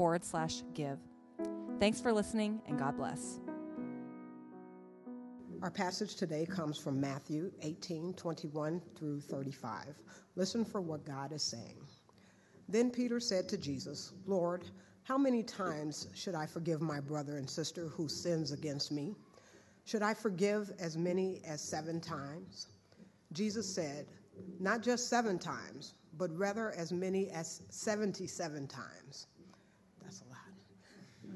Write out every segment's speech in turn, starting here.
forward slash give. Thanks for listening, and God bless. Our passage today comes from Matthew 18 21 through 35. Listen for what God is saying. Then Peter said to Jesus, Lord, how many times should I forgive my brother and sister who sins against me? Should I forgive as many as seven times? Jesus said, Not just seven times, but rather as many as 77 times.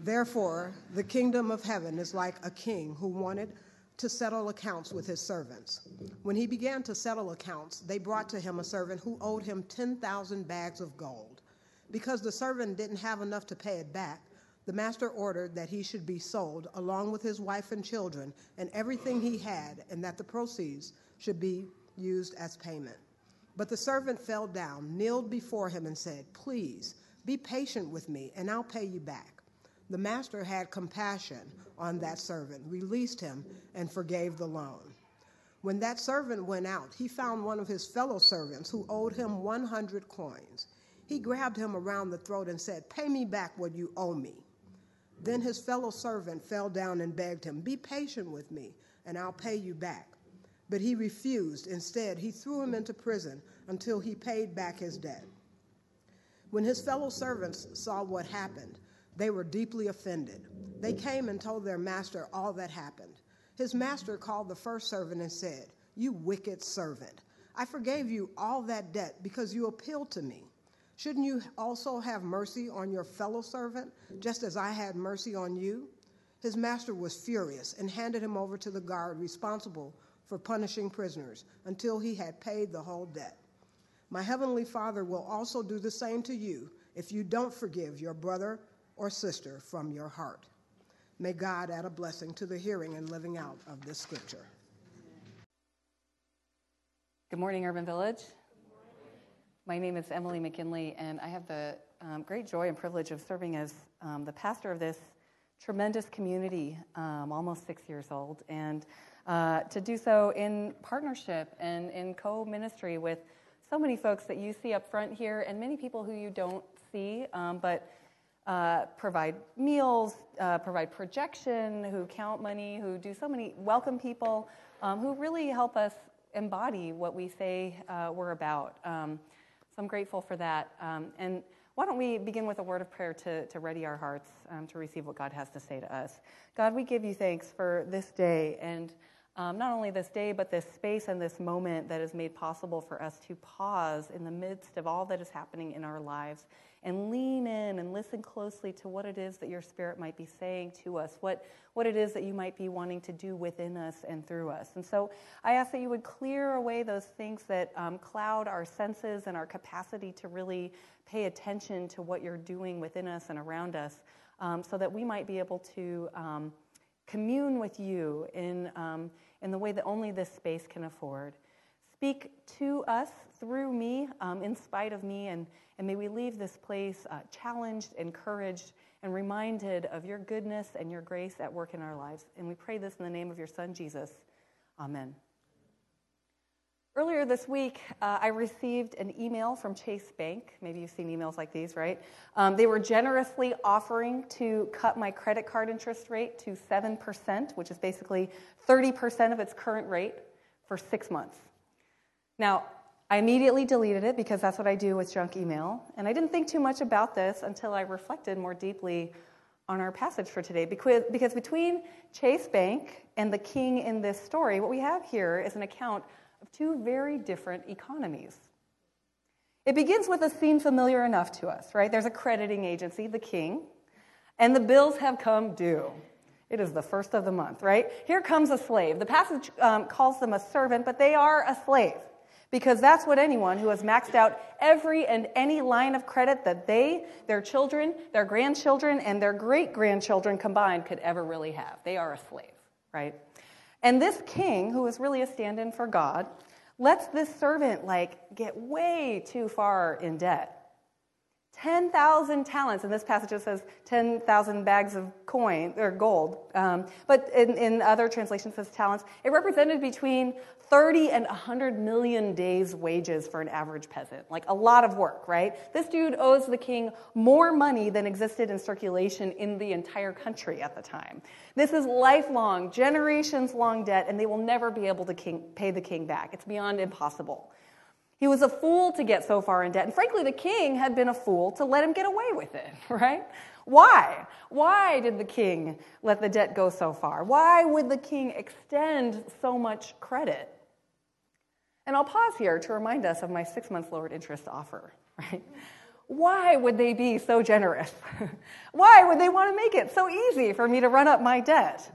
Therefore, the kingdom of heaven is like a king who wanted to settle accounts with his servants. When he began to settle accounts, they brought to him a servant who owed him 10,000 bags of gold. Because the servant didn't have enough to pay it back, the master ordered that he should be sold along with his wife and children and everything he had, and that the proceeds should be used as payment. But the servant fell down, kneeled before him, and said, Please be patient with me, and I'll pay you back. The master had compassion on that servant, released him, and forgave the loan. When that servant went out, he found one of his fellow servants who owed him 100 coins. He grabbed him around the throat and said, Pay me back what you owe me. Then his fellow servant fell down and begged him, Be patient with me, and I'll pay you back. But he refused. Instead, he threw him into prison until he paid back his debt. When his fellow servants saw what happened, they were deeply offended. They came and told their master all that happened. His master called the first servant and said, You wicked servant, I forgave you all that debt because you appealed to me. Shouldn't you also have mercy on your fellow servant, just as I had mercy on you? His master was furious and handed him over to the guard responsible for punishing prisoners until he had paid the whole debt. My heavenly Father will also do the same to you if you don't forgive your brother or sister from your heart. May God add a blessing to the hearing and living out of this scripture. Good morning, Urban Village. My name is Emily McGinley, and I have the um, great joy and privilege of serving as um, the pastor of this tremendous community, um, almost six years old, and uh, to do so in partnership and in co ministry with so many folks that you see up front here, and many people who you don't see, um, but uh, provide meals, uh, provide projection, who count money, who do so many welcome people, um, who really help us embody what we say uh, we're about. Um, so I'm grateful for that. Um, and why don't we begin with a word of prayer to, to ready our hearts um, to receive what God has to say to us? God, we give you thanks for this day and um, not only this day, but this space and this moment that is made possible for us to pause in the midst of all that is happening in our lives and lean in and listen closely to what it is that your spirit might be saying to us, what, what it is that you might be wanting to do within us and through us. And so I ask that you would clear away those things that um, cloud our senses and our capacity to really pay attention to what you're doing within us and around us um, so that we might be able to. Um, commune with you in, um, in the way that only this space can afford. Speak to us through me, um, in spite of me, and, and may we leave this place uh, challenged, encouraged, and reminded of your goodness and your grace at work in our lives. And we pray this in the name of your Son, Jesus. Amen. Earlier this week, uh, I received an email from Chase Bank. Maybe you've seen emails like these, right? Um, they were generously offering to cut my credit card interest rate to 7%, which is basically 30% of its current rate, for six months. Now, I immediately deleted it because that's what I do with junk email. And I didn't think too much about this until I reflected more deeply on our passage for today. Because, between Chase Bank and the king in this story, what we have here is an account of two very different economies. It begins with a scene familiar enough to us, right? There's a crediting agency, the king, and the bills have come due. It is the first of the month, right? Here comes a slave. The passage um, calls them a servant, but they are a slave because that's what anyone who has maxed out every and any line of credit that they, their children, their grandchildren, and their great grandchildren combined could ever really have. They are a slave, right? And this king, who is really a stand in for God, lets this servant like get way too far in debt 10,000 talents. In this passage, it says 10,000 bags of coin or gold. Um, but in, in other translations, says talents. It represented between 30 and 100 million days' wages for an average peasant. Like a lot of work, right? This dude owes the king more money than existed in circulation in the entire country at the time. This is lifelong, generations long debt, and they will never be able to king, pay the king back. It's beyond impossible. He was a fool to get so far in debt. And frankly, the king had been a fool to let him get away with it, right? Why? Why did the king let the debt go so far? Why would the king extend so much credit? And I'll pause here to remind us of my six months lowered interest offer, right? Why would they be so generous? Why would they want to make it so easy for me to run up my debt?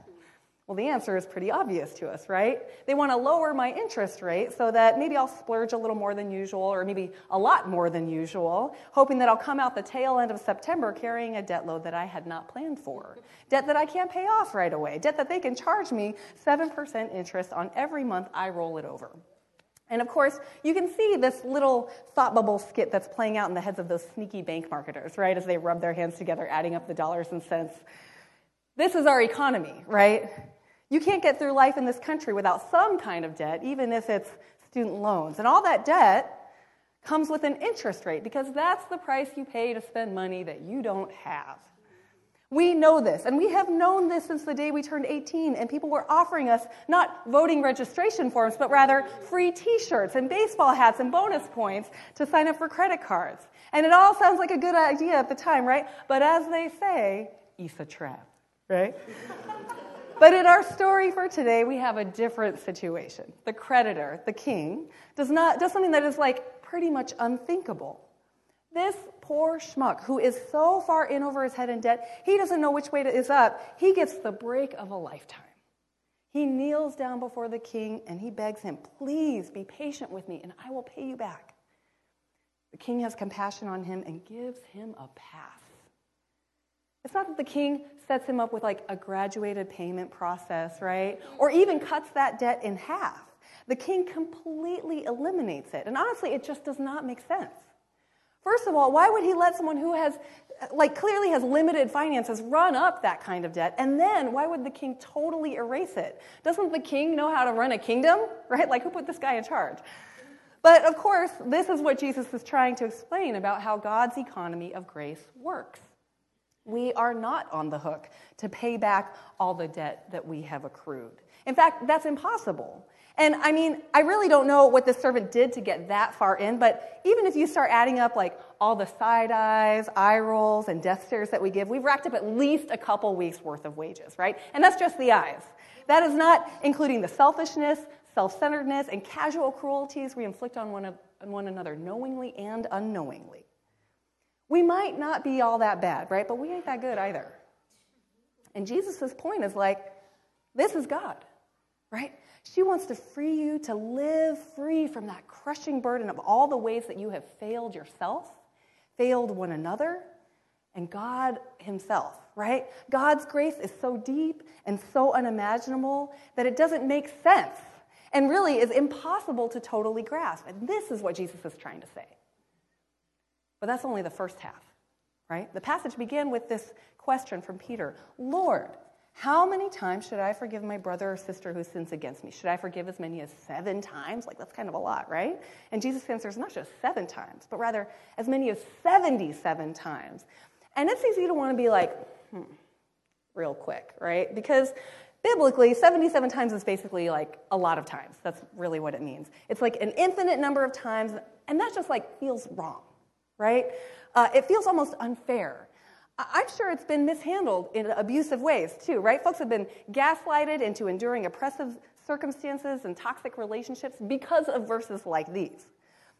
Well, the answer is pretty obvious to us, right? They want to lower my interest rate so that maybe I'll splurge a little more than usual, or maybe a lot more than usual, hoping that I'll come out the tail end of September carrying a debt load that I had not planned for. Debt that I can't pay off right away. Debt that they can charge me 7% interest on every month I roll it over. And of course, you can see this little thought bubble skit that's playing out in the heads of those sneaky bank marketers, right, as they rub their hands together, adding up the dollars and cents. This is our economy, right? You can't get through life in this country without some kind of debt, even if it's student loans. And all that debt comes with an interest rate because that's the price you pay to spend money that you don't have. We know this, and we have known this since the day we turned 18, and people were offering us not voting registration forms, but rather free t shirts and baseball hats and bonus points to sign up for credit cards. And it all sounds like a good idea at the time, right? But as they say, it's a trap, right? But in our story for today, we have a different situation. The creditor, the king, does not does something that is like pretty much unthinkable. This poor schmuck who is so far in over his head in debt, he doesn't know which way is up. He gets the break of a lifetime. He kneels down before the king and he begs him, Please be patient with me and I will pay you back. The king has compassion on him and gives him a pass. It's not that the king sets him up with like a graduated payment process, right? Or even cuts that debt in half. The king completely eliminates it. And honestly, it just does not make sense. First of all, why would he let someone who has, like, clearly has limited finances run up that kind of debt? And then why would the king totally erase it? Doesn't the king know how to run a kingdom, right? Like, who put this guy in charge? But of course, this is what Jesus is trying to explain about how God's economy of grace works. We are not on the hook to pay back all the debt that we have accrued. In fact, that's impossible. And I mean, I really don't know what the servant did to get that far in, but even if you start adding up like all the side eyes, eye rolls, and death stares that we give, we've racked up at least a couple weeks worth of wages, right? And that's just the eyes. That is not including the selfishness, self centeredness, and casual cruelties we inflict on one, of, on one another knowingly and unknowingly. We might not be all that bad, right? But we ain't that good either. And Jesus' point is like, this is God, right? She wants to free you to live free from that crushing burden of all the ways that you have failed yourself, failed one another, and God Himself, right? God's grace is so deep and so unimaginable that it doesn't make sense and really is impossible to totally grasp. And this is what Jesus is trying to say. But that's only the first half, right? The passage began with this question from Peter Lord, how many times should I forgive my brother or sister who sins against me? Should I forgive as many as seven times? Like, that's kind of a lot, right? And Jesus answers not just seven times, but rather as many as 77 times. And it's easy to want to be like, hmm, real quick, right? Because biblically, 77 times is basically like a lot of times. That's really what it means. It's like an infinite number of times, and that just like feels wrong right? Uh, it feels almost unfair. I'm sure it's been mishandled in abusive ways too, right? Folks have been gaslighted into enduring oppressive circumstances and toxic relationships because of verses like these.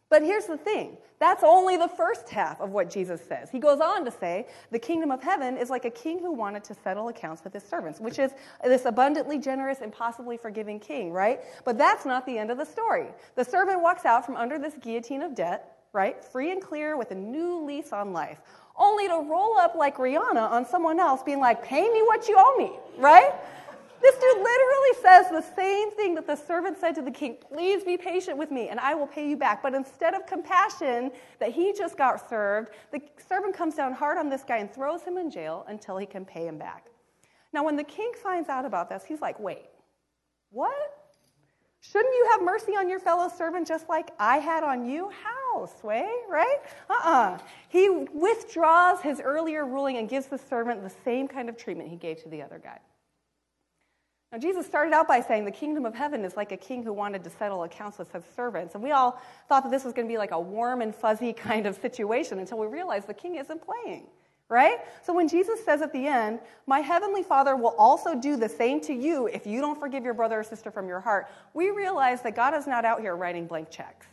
But here's the thing that's only the first half of what Jesus says. He goes on to say, the kingdom of heaven is like a king who wanted to settle accounts with his servants, which is this abundantly generous and possibly forgiving king, right? But that's not the end of the story. The servant walks out from under this guillotine of debt, right? Free and clear with a new lease on life, only to roll up like Rihanna on someone else, being like, pay me what you owe me, right? This dude literally says the same thing that the servant said to the king Please be patient with me, and I will pay you back. But instead of compassion that he just got served, the servant comes down hard on this guy and throws him in jail until he can pay him back. Now, when the king finds out about this, he's like, Wait, what? Shouldn't you have mercy on your fellow servant just like I had on you? How, Sway, right? Uh uh-uh. uh He withdraws his earlier ruling and gives the servant the same kind of treatment he gave to the other guy. Now, Jesus started out by saying the kingdom of heaven is like a king who wanted to settle accounts with his servants. And we all thought that this was going to be like a warm and fuzzy kind of situation until we realized the king isn't playing, right? So when Jesus says at the end, My heavenly Father will also do the same to you if you don't forgive your brother or sister from your heart, we realize that God is not out here writing blank checks,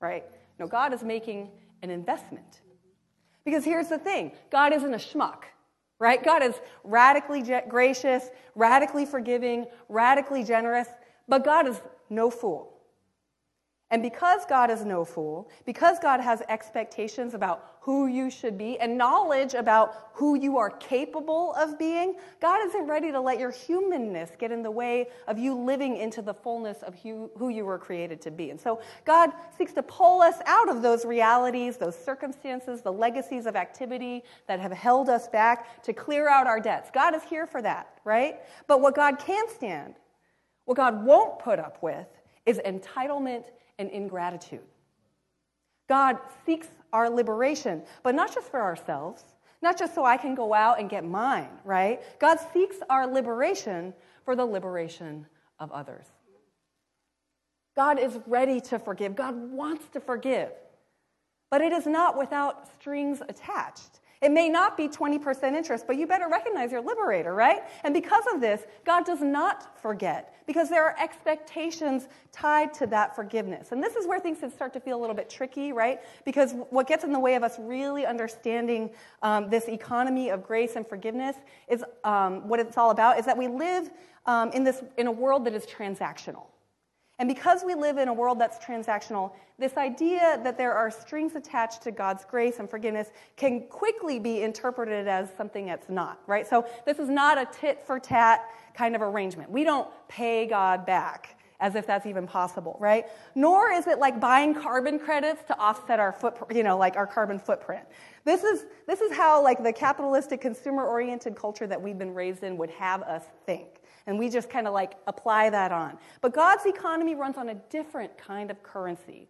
right? No, God is making an investment. Because here's the thing God isn't a schmuck right? God is radically gracious, radically forgiving, radically generous, but God is no fool. And because God is no fool, because God has expectations about who you should be and knowledge about who you are capable of being, God isn't ready to let your humanness get in the way of you living into the fullness of who you were created to be. And so God seeks to pull us out of those realities, those circumstances, the legacies of activity that have held us back to clear out our debts. God is here for that, right? But what God can stand, what God won't put up with, is entitlement and ingratitude. God seeks our liberation, but not just for ourselves, not just so I can go out and get mine, right? God seeks our liberation for the liberation of others. God is ready to forgive. God wants to forgive. But it is not without strings attached. It may not be 20% interest, but you better recognize your liberator, right? And because of this, God does not forget because there are expectations tied to that forgiveness. And this is where things start to feel a little bit tricky, right? Because what gets in the way of us really understanding um, this economy of grace and forgiveness is um, what it's all about is that we live um, in, this, in a world that is transactional. And because we live in a world that's transactional, this idea that there are strings attached to God's grace and forgiveness can quickly be interpreted as something that's not, right? So this is not a tit for tat kind of arrangement. We don't pay God back as if that's even possible, right? Nor is it like buying carbon credits to offset our foot, you know, like our carbon footprint. This is, this is how like the capitalistic consumer oriented culture that we've been raised in would have us think. And we just kind of like apply that on. But God's economy runs on a different kind of currency.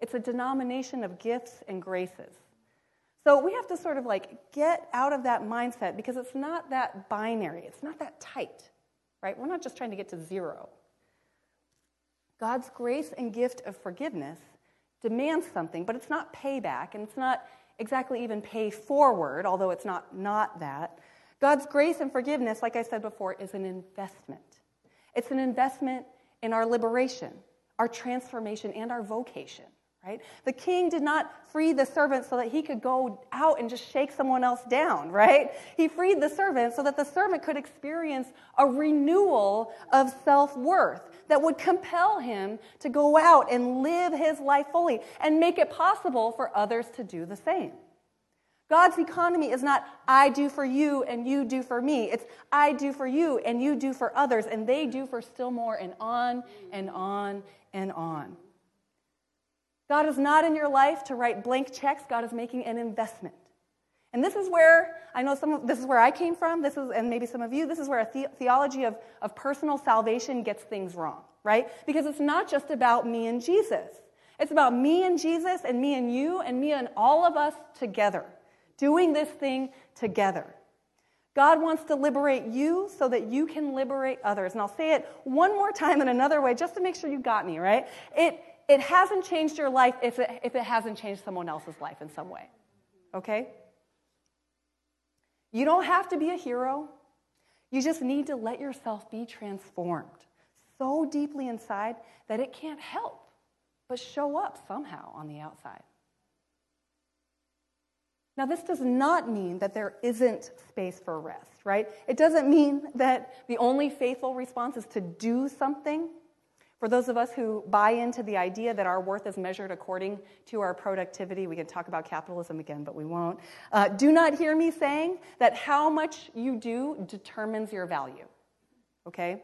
It's a denomination of gifts and graces. So we have to sort of like get out of that mindset because it's not that binary, it's not that tight, right? We're not just trying to get to zero. God's grace and gift of forgiveness demands something, but it's not payback and it's not exactly even pay forward, although it's not not that. God's grace and forgiveness, like I said before, is an investment. It's an investment in our liberation, our transformation, and our vocation, right? The king did not free the servant so that he could go out and just shake someone else down, right? He freed the servant so that the servant could experience a renewal of self worth that would compel him to go out and live his life fully and make it possible for others to do the same. God's economy is not I do for you and you do for me. It's I do for you and you do for others and they do for still more and on and on and on. God is not in your life to write blank checks. God is making an investment. And this is where I know some of, this is where I came from. This is, and maybe some of you, this is where a the, theology of, of personal salvation gets things wrong, right? Because it's not just about me and Jesus. It's about me and Jesus and me and you and me and all of us together doing this thing together. God wants to liberate you so that you can liberate others. And I'll say it one more time in another way just to make sure you got me, right? It, it hasn't changed your life if it, if it hasn't changed someone else's life in some way, okay? You don't have to be a hero. You just need to let yourself be transformed so deeply inside that it can't help but show up somehow on the outside. Now, this does not mean that there isn't space for rest, right? It doesn't mean that the only faithful response is to do something. For those of us who buy into the idea that our worth is measured according to our productivity, we can talk about capitalism again, but we won't. Uh, do not hear me saying that how much you do determines your value, okay?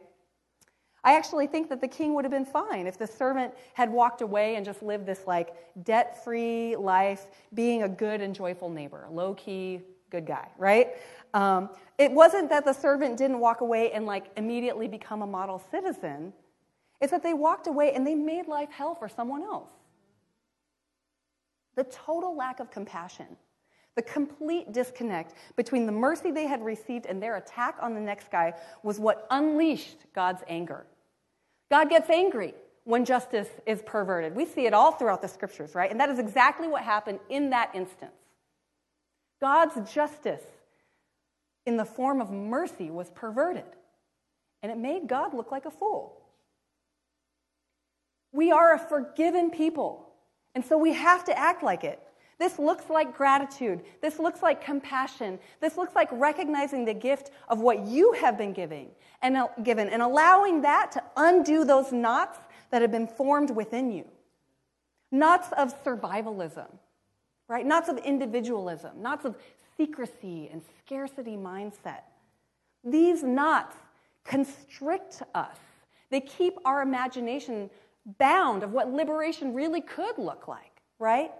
I actually think that the king would have been fine if the servant had walked away and just lived this like debt free life, being a good and joyful neighbor, low key, good guy, right? Um, it wasn't that the servant didn't walk away and like immediately become a model citizen, it's that they walked away and they made life hell for someone else. The total lack of compassion, the complete disconnect between the mercy they had received and their attack on the next guy was what unleashed God's anger. God gets angry when justice is perverted. We see it all throughout the scriptures, right? And that is exactly what happened in that instance. God's justice in the form of mercy was perverted, and it made God look like a fool. We are a forgiven people, and so we have to act like it. This looks like gratitude. This looks like compassion. This looks like recognizing the gift of what you have been giving and given and allowing that to undo those knots that have been formed within you. Knots of survivalism, right? Knots of individualism, knots of secrecy and scarcity mindset. These knots constrict us. They keep our imagination bound of what liberation really could look like, right?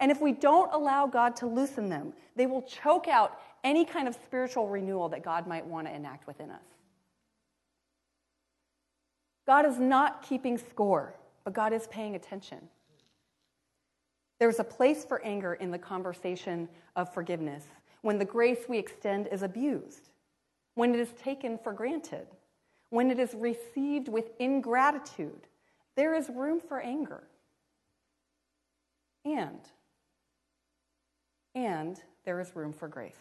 And if we don't allow God to loosen them, they will choke out any kind of spiritual renewal that God might want to enact within us. God is not keeping score, but God is paying attention. There's a place for anger in the conversation of forgiveness when the grace we extend is abused, when it is taken for granted, when it is received with ingratitude. There is room for anger. And and there is room for grace.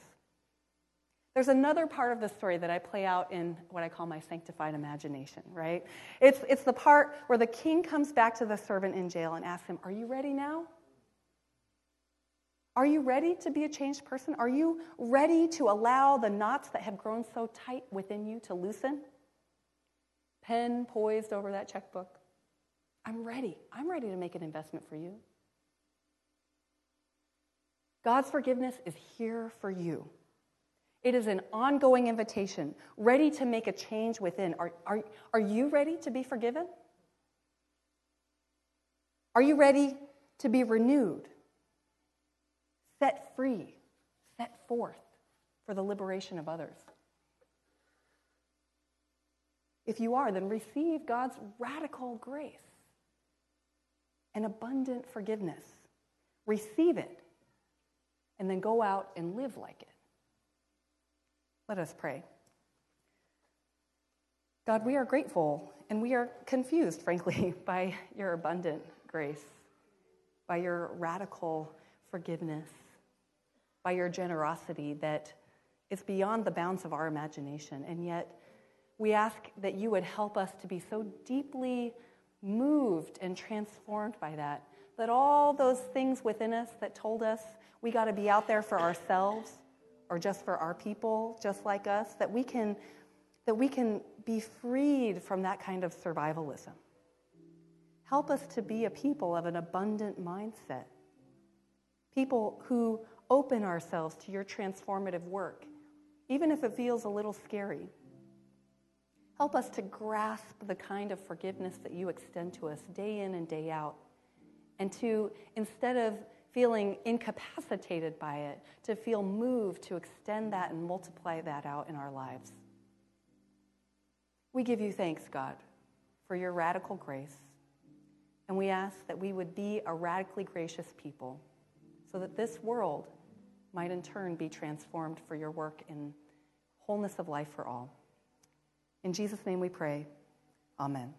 There's another part of the story that I play out in what I call my sanctified imagination, right? It's, it's the part where the king comes back to the servant in jail and asks him, Are you ready now? Are you ready to be a changed person? Are you ready to allow the knots that have grown so tight within you to loosen? Pen poised over that checkbook. I'm ready. I'm ready to make an investment for you. God's forgiveness is here for you. It is an ongoing invitation, ready to make a change within. Are, are, are you ready to be forgiven? Are you ready to be renewed, set free, set forth for the liberation of others? If you are, then receive God's radical grace and abundant forgiveness. Receive it and then go out and live like it. Let us pray. God, we are grateful and we are confused, frankly, by your abundant grace, by your radical forgiveness, by your generosity that is beyond the bounds of our imagination. And yet, we ask that you would help us to be so deeply moved and transformed by that, that all those things within us that told us we got to be out there for ourselves or just for our people just like us that we can that we can be freed from that kind of survivalism. Help us to be a people of an abundant mindset. People who open ourselves to your transformative work even if it feels a little scary. Help us to grasp the kind of forgiveness that you extend to us day in and day out and to instead of feeling incapacitated by it, to feel moved to extend that and multiply that out in our lives. We give you thanks, God, for your radical grace. And we ask that we would be a radically gracious people so that this world might in turn be transformed for your work in wholeness of life for all. In Jesus' name we pray. Amen.